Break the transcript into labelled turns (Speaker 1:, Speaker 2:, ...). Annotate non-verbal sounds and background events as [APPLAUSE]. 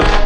Speaker 1: 감사합니다. [LAUGHS]